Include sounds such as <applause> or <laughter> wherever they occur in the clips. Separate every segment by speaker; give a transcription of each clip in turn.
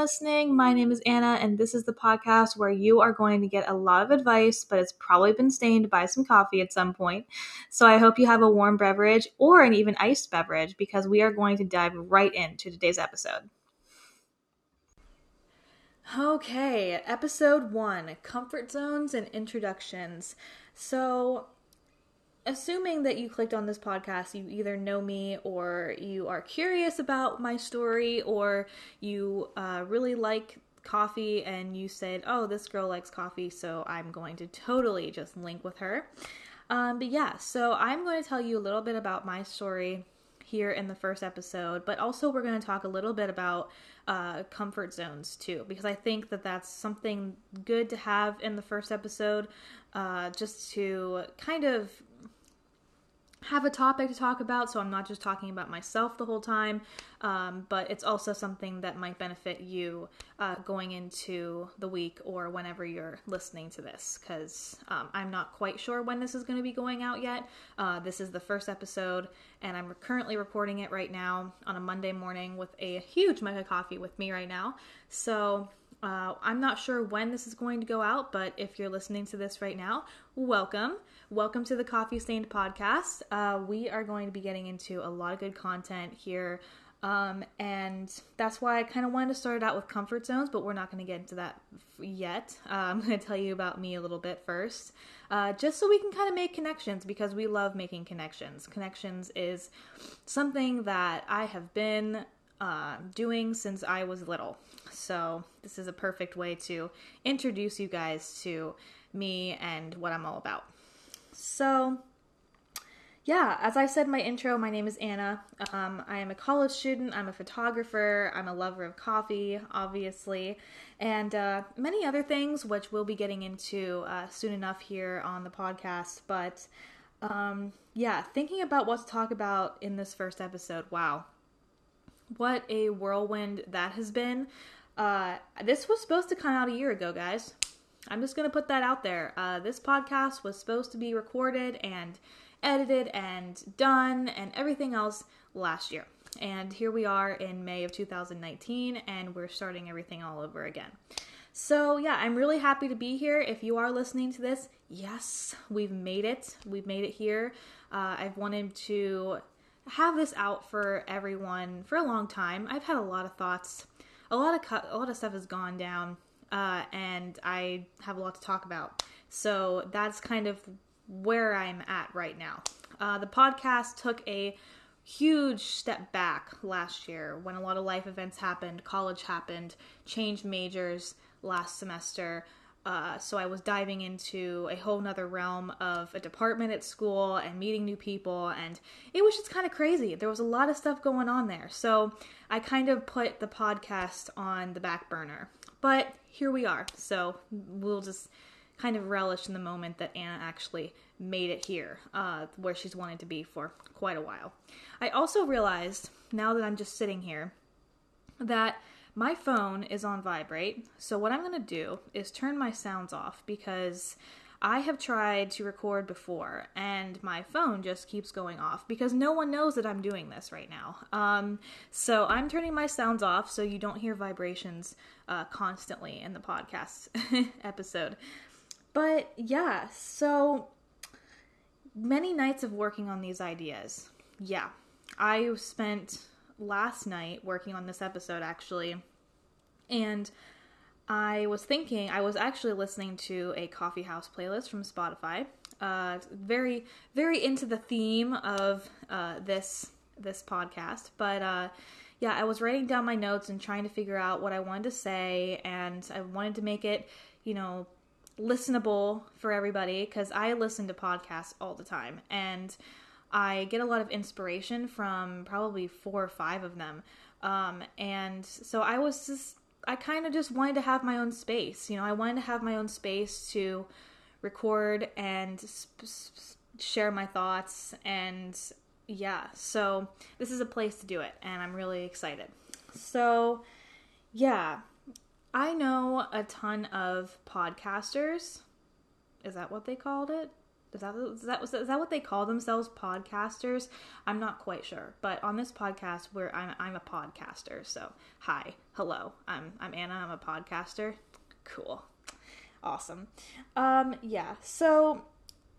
Speaker 1: listening. My name is Anna, and this is the podcast where you are going to get a lot of advice, but it's probably been stained by some coffee at some point. So I hope you have a warm beverage or an even iced beverage because we are going to dive right into today's episode. Okay, episode one comfort zones and introductions. So, assuming that you clicked on this podcast, you either know me or you are curious about my story or you uh, really like coffee and you said, oh, this girl likes coffee, so I'm going to totally just link with her. Um, but yeah, so I'm going to tell you a little bit about my story here in the first episode, but also we're going to talk a little bit about uh, comfort zones too, because I think that that's something good to have in the first episode, uh, just to kind of have a topic to talk about, so I'm not just talking about myself the whole time, um, but it's also something that might benefit you uh, going into the week or whenever you're listening to this, because um, I'm not quite sure when this is going to be going out yet. Uh, this is the first episode, and I'm currently recording it right now on a Monday morning with a huge mug of coffee with me right now. So uh, I'm not sure when this is going to go out, but if you're listening to this right now, welcome. Welcome to the Coffee Stained Podcast. Uh, we are going to be getting into a lot of good content here. Um, and that's why I kind of wanted to start out with comfort zones, but we're not going to get into that yet. Uh, <laughs> I'm going to tell you about me a little bit first, uh, just so we can kind of make connections because we love making connections. Connections is something that I have been uh, doing since I was little. So, this is a perfect way to introduce you guys to me and what I'm all about. So, yeah, as I said in my intro, my name is Anna. Um, I am a college student, I'm a photographer, I'm a lover of coffee, obviously, and uh, many other things, which we'll be getting into uh, soon enough here on the podcast. But um, yeah, thinking about what to talk about in this first episode, wow, what a whirlwind that has been. Uh, this was supposed to come out a year ago, guys. I'm just going to put that out there. Uh, this podcast was supposed to be recorded and edited and done and everything else last year. And here we are in May of 2019, and we're starting everything all over again. So, yeah, I'm really happy to be here. If you are listening to this, yes, we've made it. We've made it here. Uh, I've wanted to have this out for everyone for a long time. I've had a lot of thoughts. A lot of a lot of stuff has gone down, uh, and I have a lot to talk about. So that's kind of where I'm at right now. Uh, the podcast took a huge step back last year when a lot of life events happened, college happened, changed majors last semester. Uh, so I was diving into a whole nother realm of a department at school and meeting new people, and it was just kind of crazy. There was a lot of stuff going on there. So I kind of put the podcast on the back burner. But here we are. So we'll just kind of relish in the moment that Anna actually made it here, uh, where she's wanted to be for quite a while. I also realized, now that I'm just sitting here, that my phone is on vibrate, so what I'm going to do is turn my sounds off because I have tried to record before and my phone just keeps going off because no one knows that I'm doing this right now. Um, so I'm turning my sounds off so you don't hear vibrations uh, constantly in the podcast <laughs> episode. But yeah, so many nights of working on these ideas. Yeah, I spent last night working on this episode actually. And I was thinking, I was actually listening to a coffee house playlist from Spotify. Uh, very, very into the theme of uh, this this podcast, but uh, yeah, I was writing down my notes and trying to figure out what I wanted to say, and I wanted to make it, you know, listenable for everybody because I listen to podcasts all the time, and I get a lot of inspiration from probably four or five of them. Um, and so I was just, I kind of just wanted to have my own space. You know, I wanted to have my own space to record and sp- sp- share my thoughts. And yeah, so this is a place to do it. And I'm really excited. So, yeah, I know a ton of podcasters. Is that what they called it? Is that, is that is that what they call themselves? Podcasters? I'm not quite sure, but on this podcast, where I'm I'm a podcaster. So hi, hello, I'm I'm Anna. I'm a podcaster. Cool, awesome. Um, yeah. So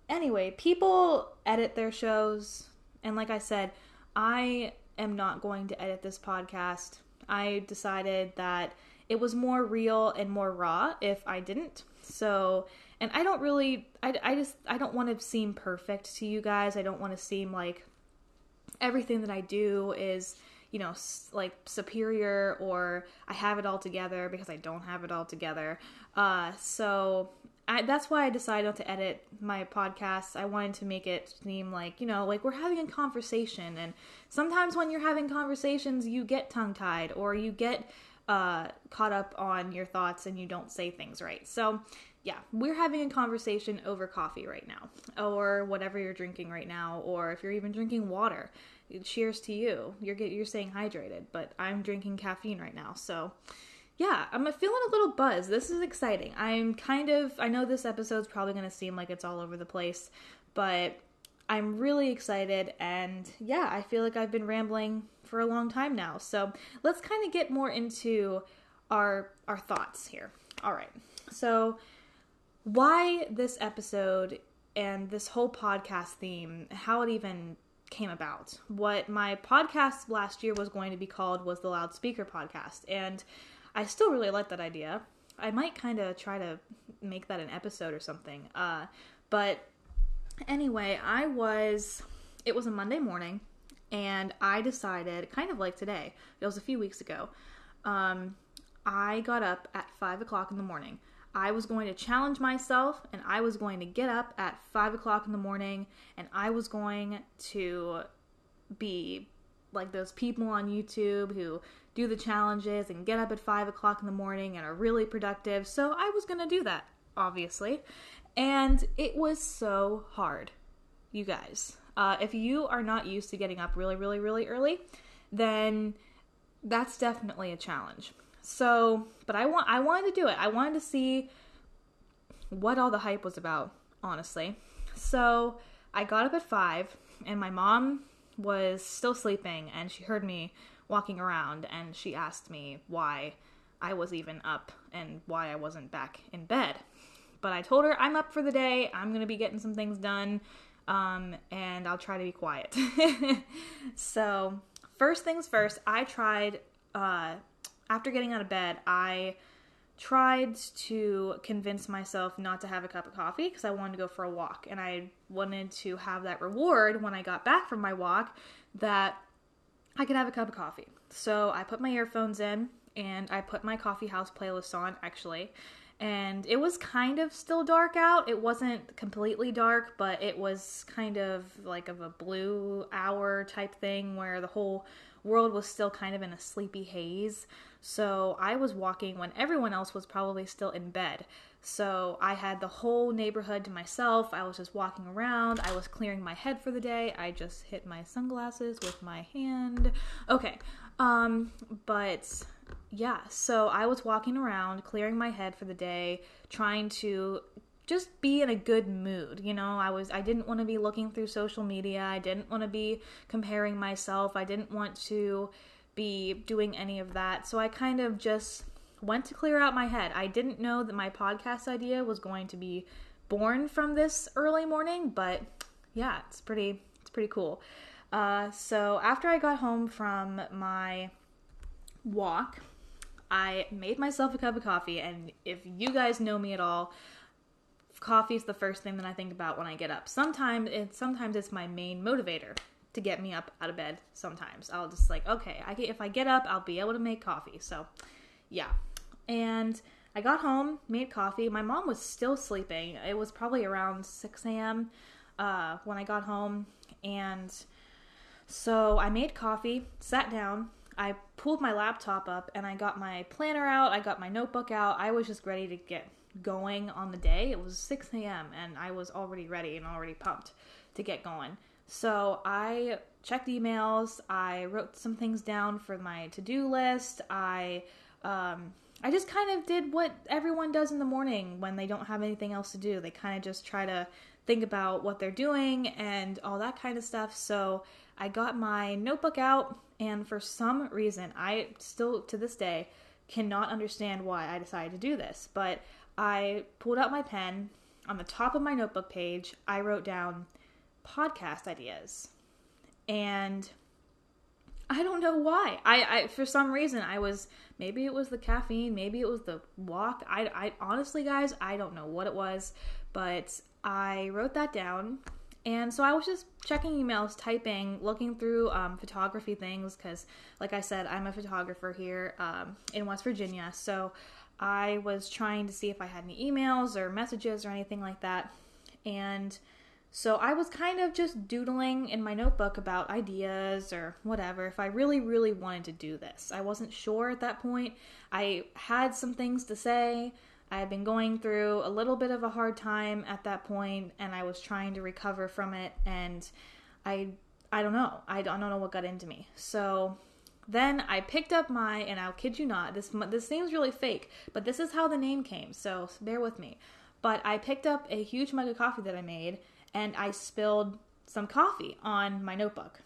Speaker 1: anyway, people edit their shows, and like I said, I am not going to edit this podcast. I decided that it was more real and more raw if I didn't. So and I don't really I, I just I don't want to seem perfect to you guys. I don't want to seem like everything that I do is you know like superior or I have it all together because I don't have it all together. Uh, so I, that's why I decided not to edit my podcast. I wanted to make it seem like you know like we're having a conversation, and sometimes when you're having conversations, you get tongue tied or you get uh, caught up on your thoughts and you don't say things right. So yeah, we're having a conversation over coffee right now, or whatever you're drinking right now, or if you're even drinking water. Cheers to you. You're get, you're staying hydrated, but I'm drinking caffeine right now, so yeah, I'm feeling a little buzz. This is exciting. I'm kind of I know this episode's probably going to seem like it's all over the place, but I'm really excited and yeah, I feel like I've been rambling for a long time now. So, let's kind of get more into our our thoughts here. All right. So, why this episode and this whole podcast theme, how it even came about. What my podcast last year was going to be called was the Loudspeaker Podcast, and I still really like that idea. I might kind of try to make that an episode or something. Uh, but anyway, I was, it was a Monday morning, and I decided, kind of like today, it was a few weeks ago, um, I got up at 5 o'clock in the morning. I was going to challenge myself and I was going to get up at five o'clock in the morning and I was going to be like those people on YouTube who do the challenges and get up at five o'clock in the morning and are really productive. So I was going to do that, obviously. And it was so hard, you guys. Uh, if you are not used to getting up really, really, really early, then that's definitely a challenge. So, but I want I wanted to do it. I wanted to see what all the hype was about, honestly. So, I got up at 5 and my mom was still sleeping and she heard me walking around and she asked me why I was even up and why I wasn't back in bed. But I told her I'm up for the day. I'm going to be getting some things done. Um, and I'll try to be quiet. <laughs> so, first things first, I tried uh, after getting out of bed, I tried to convince myself not to have a cup of coffee because I wanted to go for a walk and I wanted to have that reward when I got back from my walk that I could have a cup of coffee. So I put my earphones in and I put my coffee house playlist on actually. And it was kind of still dark out. It wasn't completely dark, but it was kind of like of a blue hour type thing where the whole world was still kind of in a sleepy haze. So I was walking when everyone else was probably still in bed. So I had the whole neighborhood to myself. I was just walking around. I was clearing my head for the day. I just hit my sunglasses with my hand. Okay. Um but yeah, so I was walking around clearing my head for the day, trying to just be in a good mood. You know, I was I didn't want to be looking through social media. I didn't want to be comparing myself. I didn't want to be doing any of that. So I kind of just went to clear out my head. I didn't know that my podcast idea was going to be born from this early morning, but yeah, it's pretty it's pretty cool. Uh, so after I got home from my walk, I made myself a cup of coffee, and if you guys know me at all, coffee is the first thing that I think about when I get up. Sometimes it's sometimes it's my main motivator to get me up out of bed sometimes. I'll just like, okay, I get, if I get up, I'll be able to make coffee. So, yeah. And I got home, made coffee. My mom was still sleeping. It was probably around 6 a.m. Uh, when I got home. And so I made coffee, sat down. I pulled my laptop up and I got my planner out. I got my notebook out. I was just ready to get going on the day. It was 6 a.m. and I was already ready and already pumped to get going. So I checked emails. I wrote some things down for my to-do list. I um, I just kind of did what everyone does in the morning when they don't have anything else to do. They kind of just try to think about what they're doing and all that kind of stuff. So I got my notebook out, and for some reason, I still to this day cannot understand why I decided to do this, but I pulled out my pen. On the top of my notebook page, I wrote down podcast ideas. And I don't know why. I, I for some reason I was maybe it was the caffeine, maybe it was the walk. I, I honestly guys, I don't know what it was, but I wrote that down. And so I was just checking emails, typing, looking through um, photography things because, like I said, I'm a photographer here um, in West Virginia. So I was trying to see if I had any emails or messages or anything like that. And so I was kind of just doodling in my notebook about ideas or whatever if I really, really wanted to do this. I wasn't sure at that point. I had some things to say. I had been going through a little bit of a hard time at that point and I was trying to recover from it and I I don't know. I don't know what got into me. So then I picked up my and I'll kid you not. This this seems really fake, but this is how the name came. So bear with me. But I picked up a huge mug of coffee that I made and I spilled some coffee on my notebook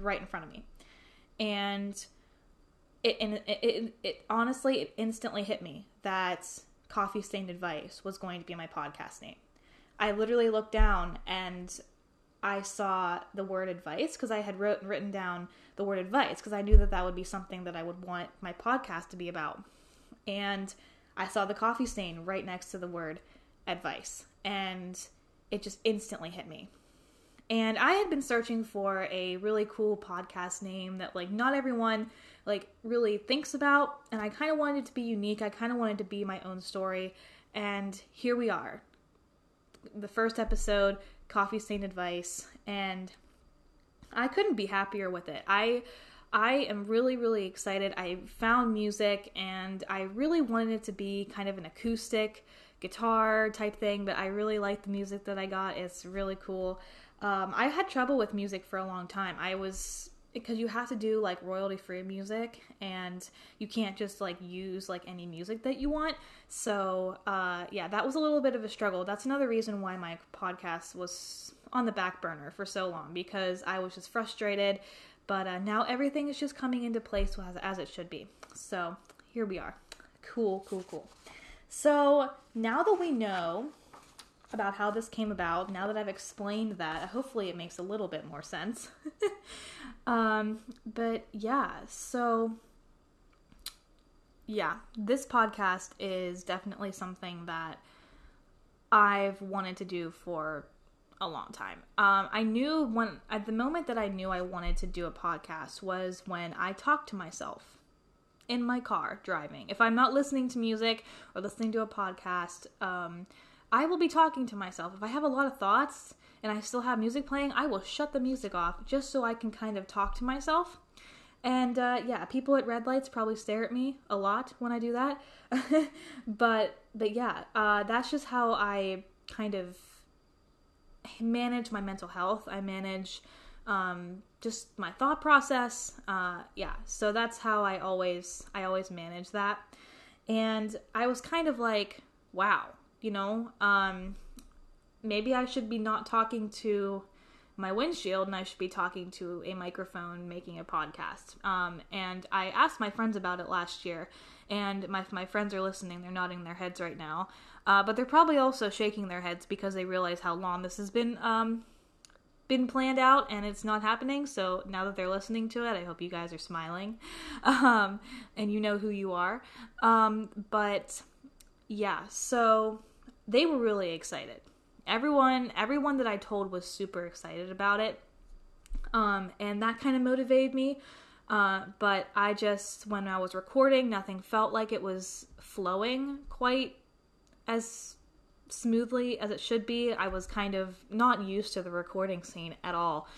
Speaker 1: right in front of me. And it, and it, it, it honestly, it instantly hit me that Coffee Stained Advice was going to be my podcast name. I literally looked down and I saw the word advice because I had wrote, written down the word advice because I knew that that would be something that I would want my podcast to be about. And I saw the coffee stain right next to the word advice. And it just instantly hit me. And I had been searching for a really cool podcast name that like not everyone like really thinks about and I kind of wanted it to be unique. I kind of wanted to be my own story and here we are. The first episode, Coffee Stained Advice, and I couldn't be happier with it. I I am really really excited. I found music and I really wanted it to be kind of an acoustic guitar type thing, but I really like the music that I got. It's really cool. Um, I had trouble with music for a long time. I was because you have to do like royalty free music and you can't just like use like any music that you want. So uh yeah that was a little bit of a struggle. That's another reason why my podcast was on the back burner for so long because i was just frustrated. But uh, now everything is just coming into place as, as it should be. So here we are. Cool cool cool. So now that we know about how this came about, now that I've explained that, hopefully it makes a little bit more sense. <laughs> um, but yeah, so yeah, this podcast is definitely something that I've wanted to do for a long time. Um, I knew when at the moment that I knew I wanted to do a podcast was when I talked to myself in my car driving. If I'm not listening to music or listening to a podcast, um, I will be talking to myself. If I have a lot of thoughts and I still have music playing, I will shut the music off just so I can kind of talk to myself. And uh, yeah, people at red lights probably stare at me a lot when I do that. <laughs> but but yeah, uh, that's just how I kind of manage my mental health. I manage um, just my thought process. Uh, yeah, so that's how I always I always manage that. And I was kind of like, wow, you know, um, maybe I should be not talking to my windshield and I should be talking to a microphone making a podcast. Um, and I asked my friends about it last year, and my my friends are listening. They're nodding their heads right now, uh, but they're probably also shaking their heads because they realize how long this has been um, been planned out and it's not happening. So now that they're listening to it, I hope you guys are smiling <laughs> um, and you know who you are. Um, but yeah, so they were really excited. Everyone, everyone that I told was super excited about it. Um, and that kind of motivated me. Uh, but I just, when I was recording, nothing felt like it was flowing quite as smoothly as it should be. I was kind of not used to the recording scene at all.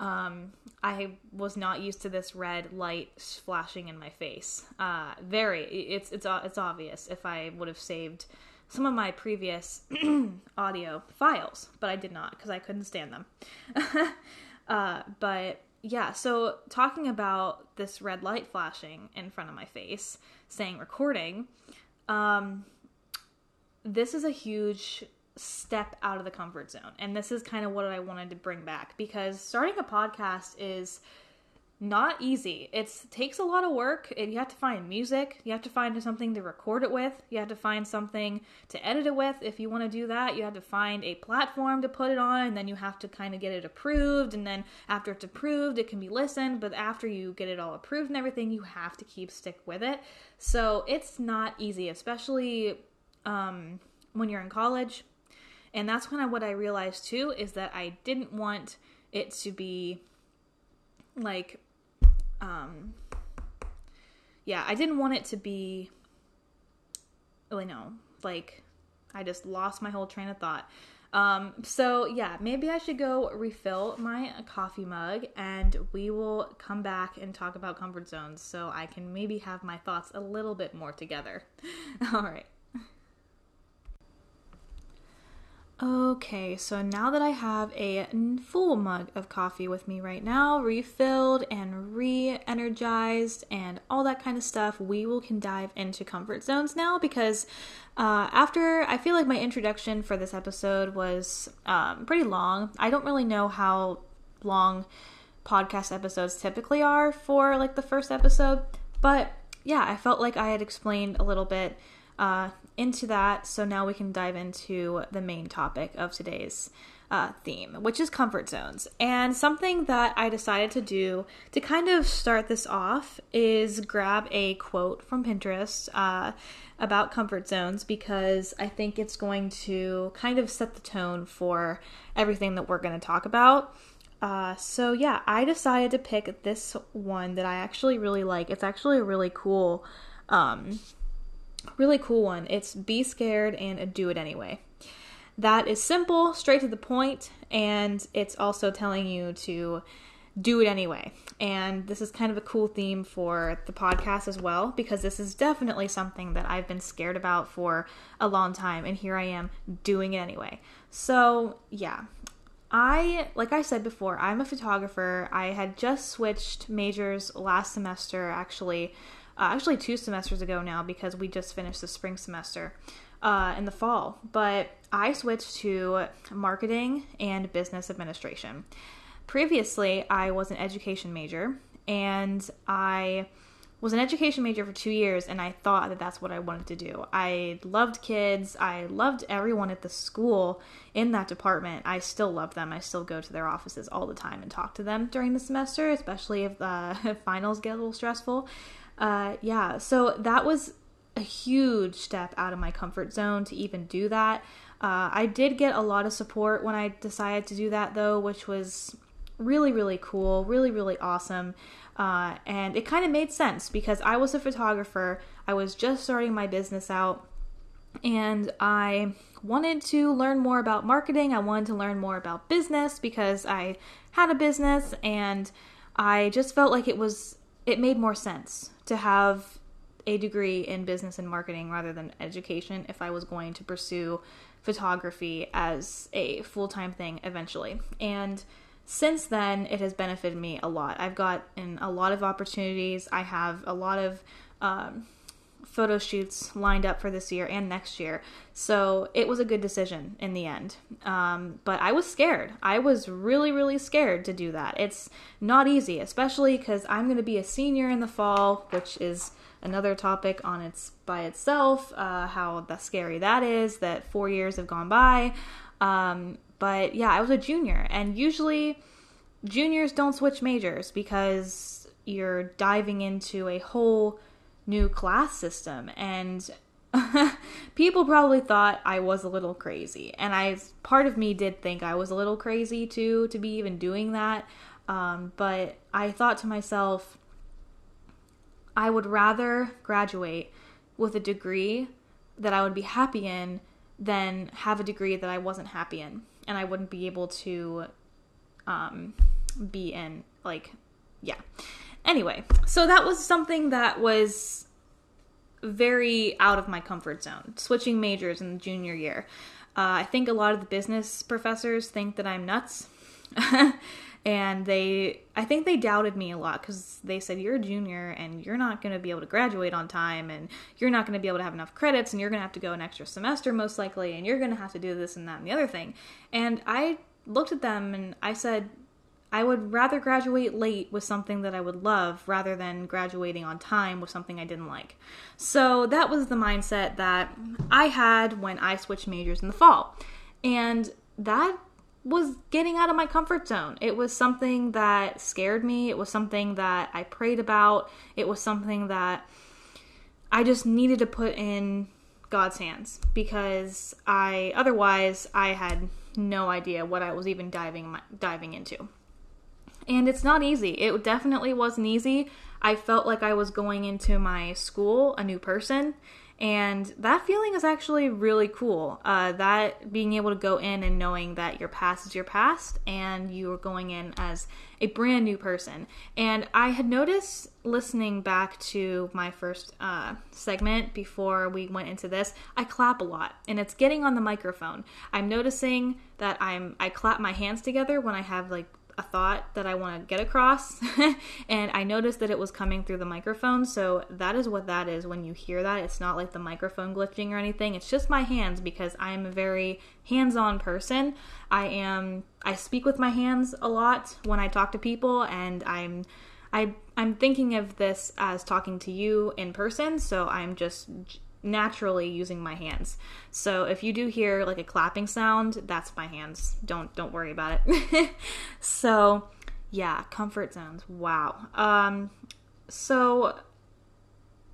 Speaker 1: Um, I was not used to this red light flashing in my face. Uh, very, it's it's it's obvious if I would have saved some of my previous <clears throat> audio files, but I did not because I couldn't stand them. <laughs> uh, but yeah, so talking about this red light flashing in front of my face, saying recording, um, this is a huge step out of the comfort zone. And this is kind of what I wanted to bring back because starting a podcast is not easy. It takes a lot of work. You have to find music. You have to find something to record it with. You have to find something to edit it with. If you want to do that, you have to find a platform to put it on, and then you have to kind of get it approved. And then after it's approved, it can be listened. But after you get it all approved and everything, you have to keep stick with it. So it's not easy, especially um, when you're in college. And that's kind of what I realized too is that I didn't want it to be like um yeah, I didn't want it to be really no, like I just lost my whole train of thought. Um, so yeah, maybe I should go refill my coffee mug and we will come back and talk about comfort zones so I can maybe have my thoughts a little bit more together. <laughs> All right. Okay, so now that I have a full mug of coffee with me right now, refilled and re energized and all that kind of stuff, we will can dive into comfort zones now because uh, after I feel like my introduction for this episode was um, pretty long. I don't really know how long podcast episodes typically are for like the first episode, but yeah, I felt like I had explained a little bit uh, into that. So now we can dive into the main topic of today's uh, theme, which is comfort zones. And something that I decided to do to kind of start this off is grab a quote from Pinterest uh, about comfort zones because I think it's going to kind of set the tone for everything that we're going to talk about. Uh, so yeah, I decided to pick this one that I actually really like. It's actually a really cool um, Really cool one. It's be scared and do it anyway. That is simple, straight to the point, and it's also telling you to do it anyway. And this is kind of a cool theme for the podcast as well, because this is definitely something that I've been scared about for a long time, and here I am doing it anyway. So, yeah. I, like I said before, I'm a photographer. I had just switched majors last semester, actually, uh, actually two semesters ago now because we just finished the spring semester uh, in the fall. But I switched to marketing and business administration. Previously, I was an education major and I was an education major for two years and I thought that that's what I wanted to do. I loved kids. I loved everyone at the school in that department. I still love them. I still go to their offices all the time and talk to them during the semester, especially if the <laughs> finals get a little stressful uh, yeah, so that was a huge step out of my comfort zone to even do that. Uh, I did get a lot of support when I decided to do that, though, which was really, really cool, really, really awesome. Uh, and it kind of made sense because I was a photographer, I was just starting my business out, and I wanted to learn more about marketing. I wanted to learn more about business because I had a business and I just felt like it was it made more sense to have a degree in business and marketing rather than education if I was going to pursue photography as a full time thing eventually. And since then, it has benefited me a lot. I've gotten a lot of opportunities. I have a lot of um, photo shoots lined up for this year and next year. So it was a good decision in the end. Um, but I was scared. I was really, really scared to do that. It's not easy, especially because I'm going to be a senior in the fall, which is another topic on its by itself. Uh, how the scary that is. That four years have gone by. Um, but yeah, I was a junior, and usually juniors don't switch majors because you're diving into a whole new class system and <laughs> people probably thought I was a little crazy. And I part of me did think I was a little crazy too to be even doing that. Um, but I thought to myself I would rather graduate with a degree that I would be happy in than have a degree that I wasn't happy in and I wouldn't be able to um, be in like yeah Anyway, so that was something that was very out of my comfort zone, switching majors in the junior year. Uh, I think a lot of the business professors think that I'm nuts. <laughs> and they I think they doubted me a lot cuz they said you're a junior and you're not going to be able to graduate on time and you're not going to be able to have enough credits and you're going to have to go an extra semester most likely and you're going to have to do this and that and the other thing. And I looked at them and I said I would rather graduate late with something that I would love rather than graduating on time with something I didn't like. So that was the mindset that I had when I switched majors in the fall. And that was getting out of my comfort zone. It was something that scared me. It was something that I prayed about. It was something that I just needed to put in God's hands because I otherwise I had no idea what I was even diving diving into. And it's not easy. It definitely wasn't easy. I felt like I was going into my school a new person. And that feeling is actually really cool. Uh, that being able to go in and knowing that your past is your past and you are going in as a brand new person. And I had noticed listening back to my first uh, segment before we went into this, I clap a lot and it's getting on the microphone. I'm noticing that I'm I clap my hands together when I have like a thought that I want to get across, <laughs> and I noticed that it was coming through the microphone. So that is what that is when you hear that. It's not like the microphone glitching or anything. It's just my hands because I'm a very hands-on person. I am I speak with my hands a lot when I talk to people and I'm I I'm thinking of this as talking to you in person, so I'm just naturally using my hands. So if you do hear like a clapping sound, that's my hands. Don't don't worry about it. <laughs> so yeah, comfort zones. Wow. Um so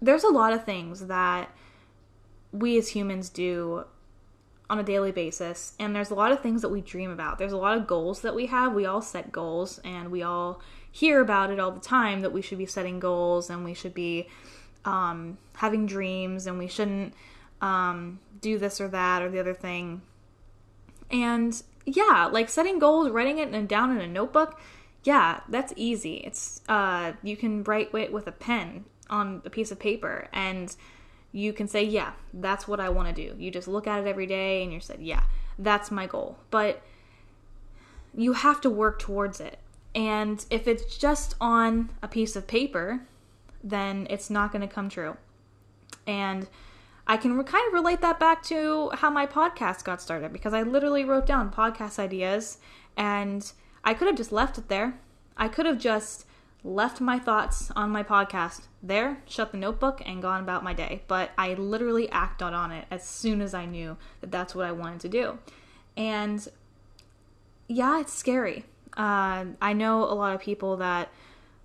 Speaker 1: there's a lot of things that we as humans do on a daily basis and there's a lot of things that we dream about. There's a lot of goals that we have. We all set goals and we all hear about it all the time that we should be setting goals and we should be um, having dreams and we shouldn't um, do this or that or the other thing. And yeah, like setting goals, writing it down in a notebook, yeah, that's easy. It's uh, you can write it with a pen on a piece of paper and you can say, yeah, that's what I want to do. You just look at it every day and you said, yeah, that's my goal. But you have to work towards it. And if it's just on a piece of paper, then it's not going to come true. And I can kind of relate that back to how my podcast got started because I literally wrote down podcast ideas and I could have just left it there. I could have just left my thoughts on my podcast there, shut the notebook, and gone about my day. But I literally acted on it as soon as I knew that that's what I wanted to do. And yeah, it's scary. Uh, I know a lot of people that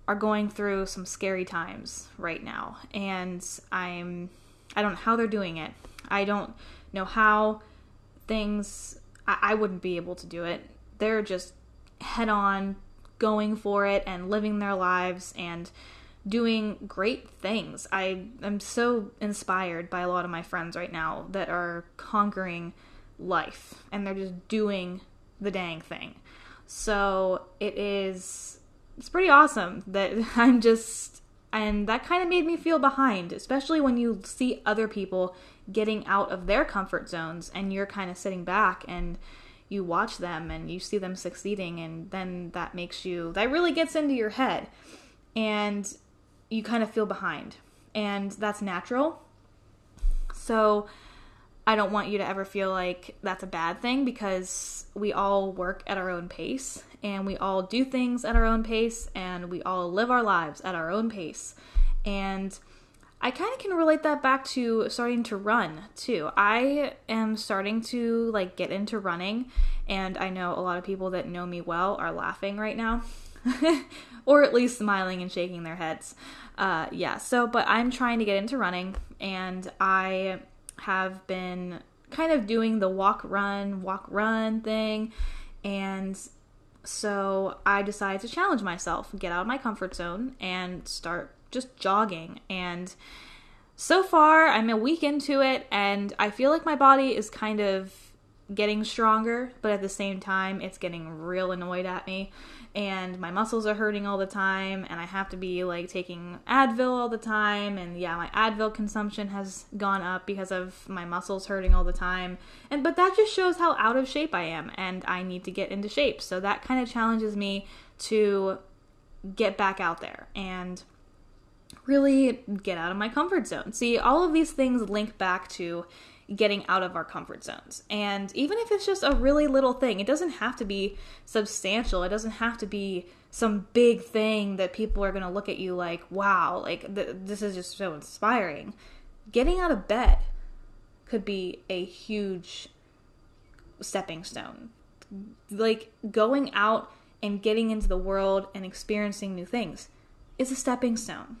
Speaker 1: are going through some scary times right now. And i'm i don't know how they're doing it. I don't know how things I, I, wouldn't be able to do it. They're just head on going for it and living their lives and doing great things. I am so inspired by a lot of my friends right now that are conquering life and they're just doing the dang thing. So it is it's pretty awesome that <laughs> I'm just and that kind of made me feel behind, especially when you see other people getting out of their comfort zones and you're kind of sitting back and you watch them and you see them succeeding and then that makes you that really gets into your head and you kind of feel behind and that's natural. So I don't want you to ever feel like that's a bad thing because we all work at our own pace and we all do things at our own pace and we all live our lives at our own pace. And I kind of can relate that back to starting to run too. I am starting to like get into running and I know a lot of people that know me well are laughing right now. <laughs> or at least smiling and shaking their heads. Uh, yeah, so, but I'm trying to get into running, and I have been kind of doing the walk run, walk run thing. And so I decided to challenge myself, get out of my comfort zone, and start just jogging. And so far, I'm a week into it, and I feel like my body is kind of getting stronger, but at the same time, it's getting real annoyed at me and my muscles are hurting all the time and I have to be like taking Advil all the time and yeah my Advil consumption has gone up because of my muscles hurting all the time and but that just shows how out of shape I am and I need to get into shape so that kind of challenges me to get back out there and really get out of my comfort zone. See, all of these things link back to getting out of our comfort zones. And even if it's just a really little thing, it doesn't have to be substantial. It doesn't have to be some big thing that people are going to look at you like, wow, like th- this is just so inspiring. Getting out of bed could be a huge stepping stone. Like going out and getting into the world and experiencing new things is a stepping stone.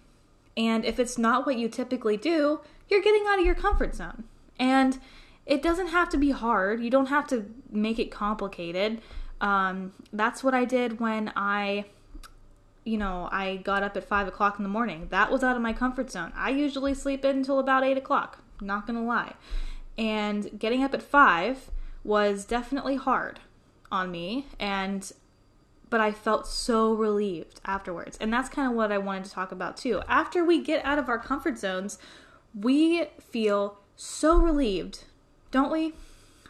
Speaker 1: And if it's not what you typically do, you're getting out of your comfort zone. And it doesn't have to be hard. You don't have to make it complicated. Um, that's what I did when I, you know, I got up at five o'clock in the morning. That was out of my comfort zone. I usually sleep in until about eight o'clock. Not gonna lie. And getting up at five was definitely hard on me. And but I felt so relieved afterwards. And that's kind of what I wanted to talk about too. After we get out of our comfort zones, we feel so relieved, don't we?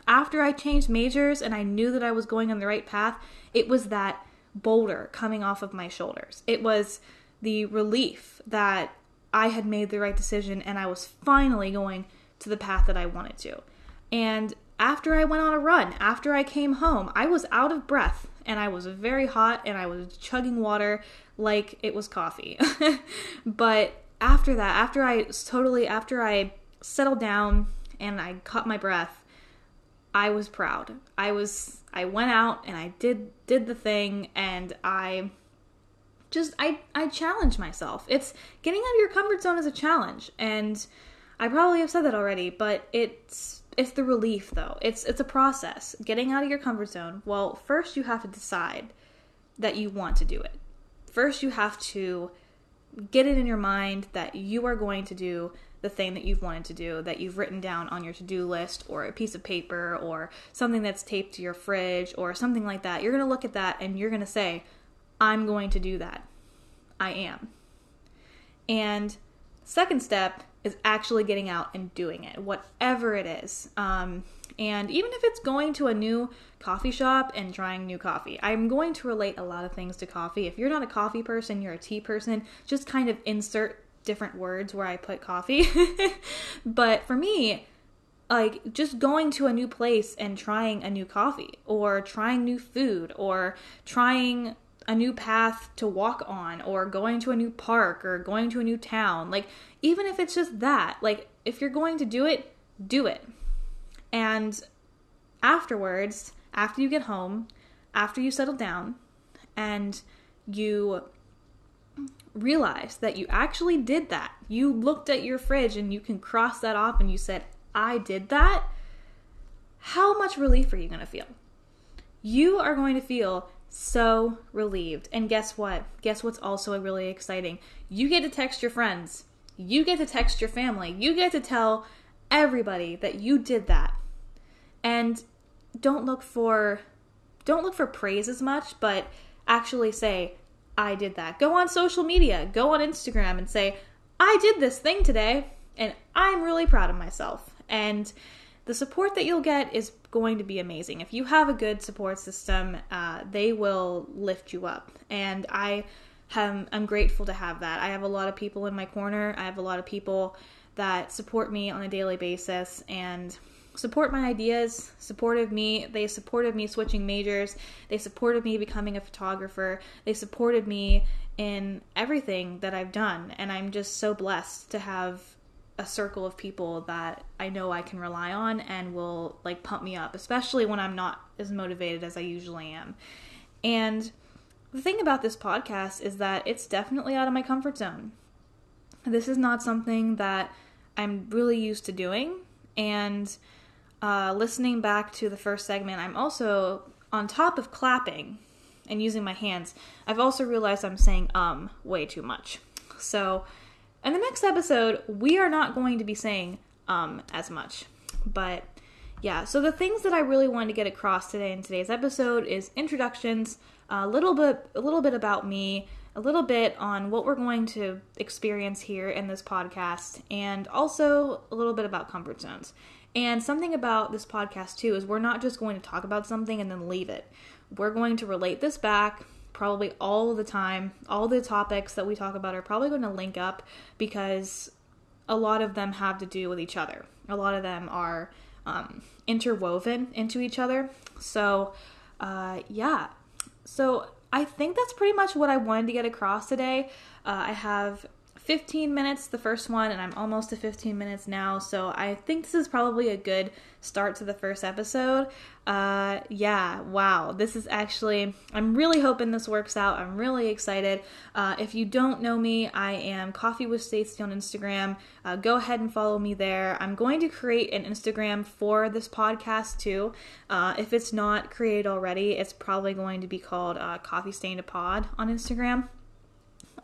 Speaker 1: After I changed majors and I knew that I was going on the right path, it was that boulder coming off of my shoulders. It was the relief that I had made the right decision and I was finally going to the path that I wanted to. And after I went on a run, after I came home, I was out of breath and I was very hot and I was chugging water like it was coffee. <laughs> but after that, after I totally, after I settled down and I caught my breath, I was proud. I was I went out and I did did the thing and I just I I challenged myself. It's getting out of your comfort zone is a challenge and I probably have said that already, but it's it's the relief though. It's it's a process. Getting out of your comfort zone. Well, first you have to decide that you want to do it. First you have to get it in your mind that you are going to do the thing that you've wanted to do that you've written down on your to-do list or a piece of paper or something that's taped to your fridge or something like that. You're going to look at that and you're going to say, "I'm going to do that." I am. And second step is actually getting out and doing it, whatever it is. Um, and even if it's going to a new coffee shop and trying new coffee, I'm going to relate a lot of things to coffee. If you're not a coffee person, you're a tea person, just kind of insert different words where I put coffee. <laughs> but for me, like just going to a new place and trying a new coffee or trying new food or trying a new path to walk on or going to a new park or going to a new town. Like, even if it's just that, like, if you're going to do it, do it. And afterwards, after you get home, after you settle down, and you realize that you actually did that, you looked at your fridge and you can cross that off and you said, I did that. How much relief are you going to feel? You are going to feel so relieved. And guess what? Guess what's also really exciting? You get to text your friends. You get to text your family. You get to tell everybody that you did that. And don't look for don't look for praise as much, but actually say I did that. Go on social media, go on Instagram and say I did this thing today and I'm really proud of myself. And the support that you'll get is going to be amazing. If you have a good support system, uh, they will lift you up. And I am I'm grateful to have that. I have a lot of people in my corner. I have a lot of people that support me on a daily basis and support my ideas, supported me. They supported me switching majors. They supported me becoming a photographer. They supported me in everything that I've done. And I'm just so blessed to have a circle of people that I know I can rely on and will like pump me up, especially when I'm not as motivated as I usually am. And the thing about this podcast is that it's definitely out of my comfort zone. This is not something that I'm really used to doing. And uh, listening back to the first segment, I'm also, on top of clapping and using my hands, I've also realized I'm saying um way too much. So, in the next episode, we are not going to be saying um as much. But yeah, so the things that I really wanted to get across today in today's episode is introductions, a little bit a little bit about me, a little bit on what we're going to experience here in this podcast, and also a little bit about comfort zones. And something about this podcast too is we're not just going to talk about something and then leave it. We're going to relate this back probably all the time. All the topics that we talk about are probably going to link up because a lot of them have to do with each other. A lot of them are um, interwoven into each other. So, uh, yeah. So, I think that's pretty much what I wanted to get across today. Uh, I have 15 minutes the first one and i'm almost to 15 minutes now so i think this is probably a good start to the first episode. Uh yeah wow this is actually i'm really hoping this works out i'm really excited. Uh, if you don't know me i am coffee with stacy on instagram. Uh, go ahead and follow me there. I'm going to create an instagram for this podcast too. Uh, if it's not created already it's probably going to be called uh, coffee Stained a pod on instagram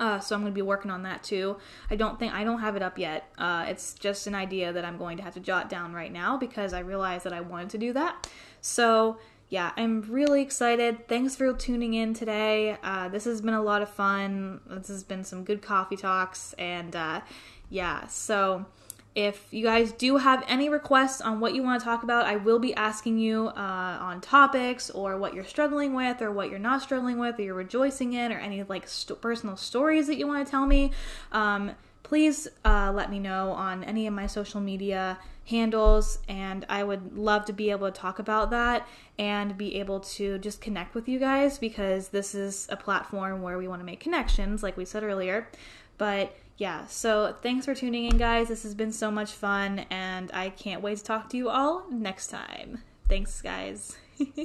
Speaker 1: uh, so I'm going to be working on that too. I don't think I don't have it up yet. Uh, it's just an idea that I'm going to have to jot down right now because I realized that I wanted to do that. So yeah, I'm really excited. Thanks for tuning in today. Uh, this has been a lot of fun. This has been some good coffee talks, and uh, yeah, so if you guys do have any requests on what you want to talk about, I will be asking you uh, on topics or what you're struggling with or what you're not struggling with or you're rejoicing in or any like st- personal stories that you want to tell me. Um, please uh, let me know on any of my social media handles, and I would love to be able to talk about that and be able to just connect with you guys because this is a platform where we want to make connections, like we said earlier. But yeah, so thanks for tuning in, guys. This has been so much fun, and I can't wait to talk to you all next time. Thanks, guys. <laughs>